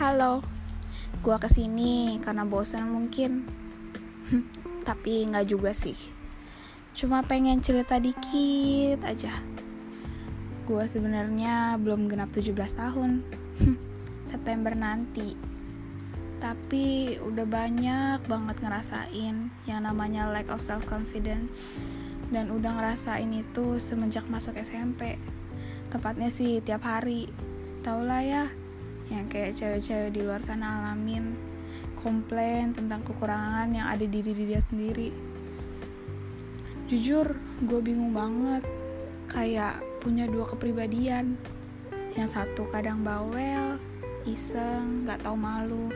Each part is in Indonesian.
Halo, gua ke sini karena bosan mungkin. Tapi nggak juga sih. Cuma pengen cerita dikit aja. Gua sebenarnya belum genap 17 tahun. September nanti. Tapi udah banyak banget ngerasain yang namanya lack of self confidence dan udah ngerasain itu semenjak masuk SMP. Tepatnya sih tiap hari. Tau lah ya, yang kayak cewek-cewek di luar sana alamin komplain tentang kekurangan yang ada di diri dia sendiri. Jujur gue bingung banget. Kayak punya dua kepribadian. Yang satu kadang bawel iseng gak tau malu.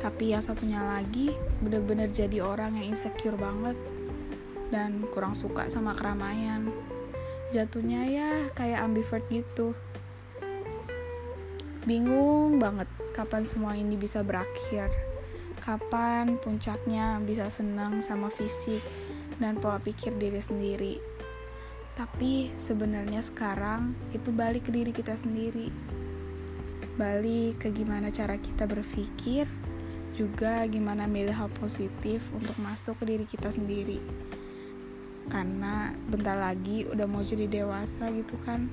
Tapi yang satunya lagi bener-bener jadi orang yang insecure banget dan kurang suka sama keramaian. Jatuhnya ya kayak ambivert gitu Bingung banget kapan semua ini bisa berakhir. Kapan puncaknya bisa senang sama fisik dan pola pikir diri sendiri. Tapi sebenarnya sekarang itu balik ke diri kita sendiri. Balik ke gimana cara kita berpikir, juga gimana milih hal positif untuk masuk ke diri kita sendiri. Karena bentar lagi udah mau jadi dewasa gitu kan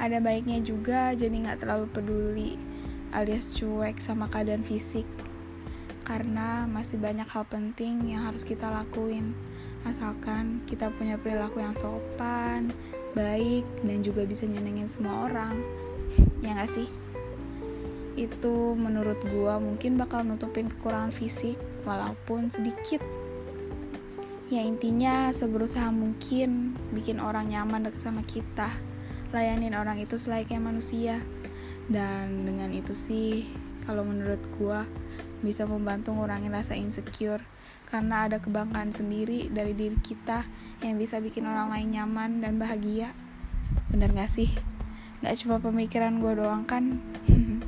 ada baiknya juga jadi nggak terlalu peduli alias cuek sama keadaan fisik. Karena masih banyak hal penting yang harus kita lakuin. Asalkan kita punya perilaku yang sopan baik dan juga bisa nyenengin semua orang. Ya gak sih? Itu menurut gua mungkin bakal nutupin kekurangan fisik walaupun sedikit. Ya intinya seberusaha mungkin bikin orang nyaman deket sama kita layanin orang itu selayaknya manusia dan dengan itu sih kalau menurut gua bisa membantu ngurangin rasa insecure karena ada kebanggaan sendiri dari diri kita yang bisa bikin orang lain nyaman dan bahagia bener gak sih? Gak cuma pemikiran gue doang kan?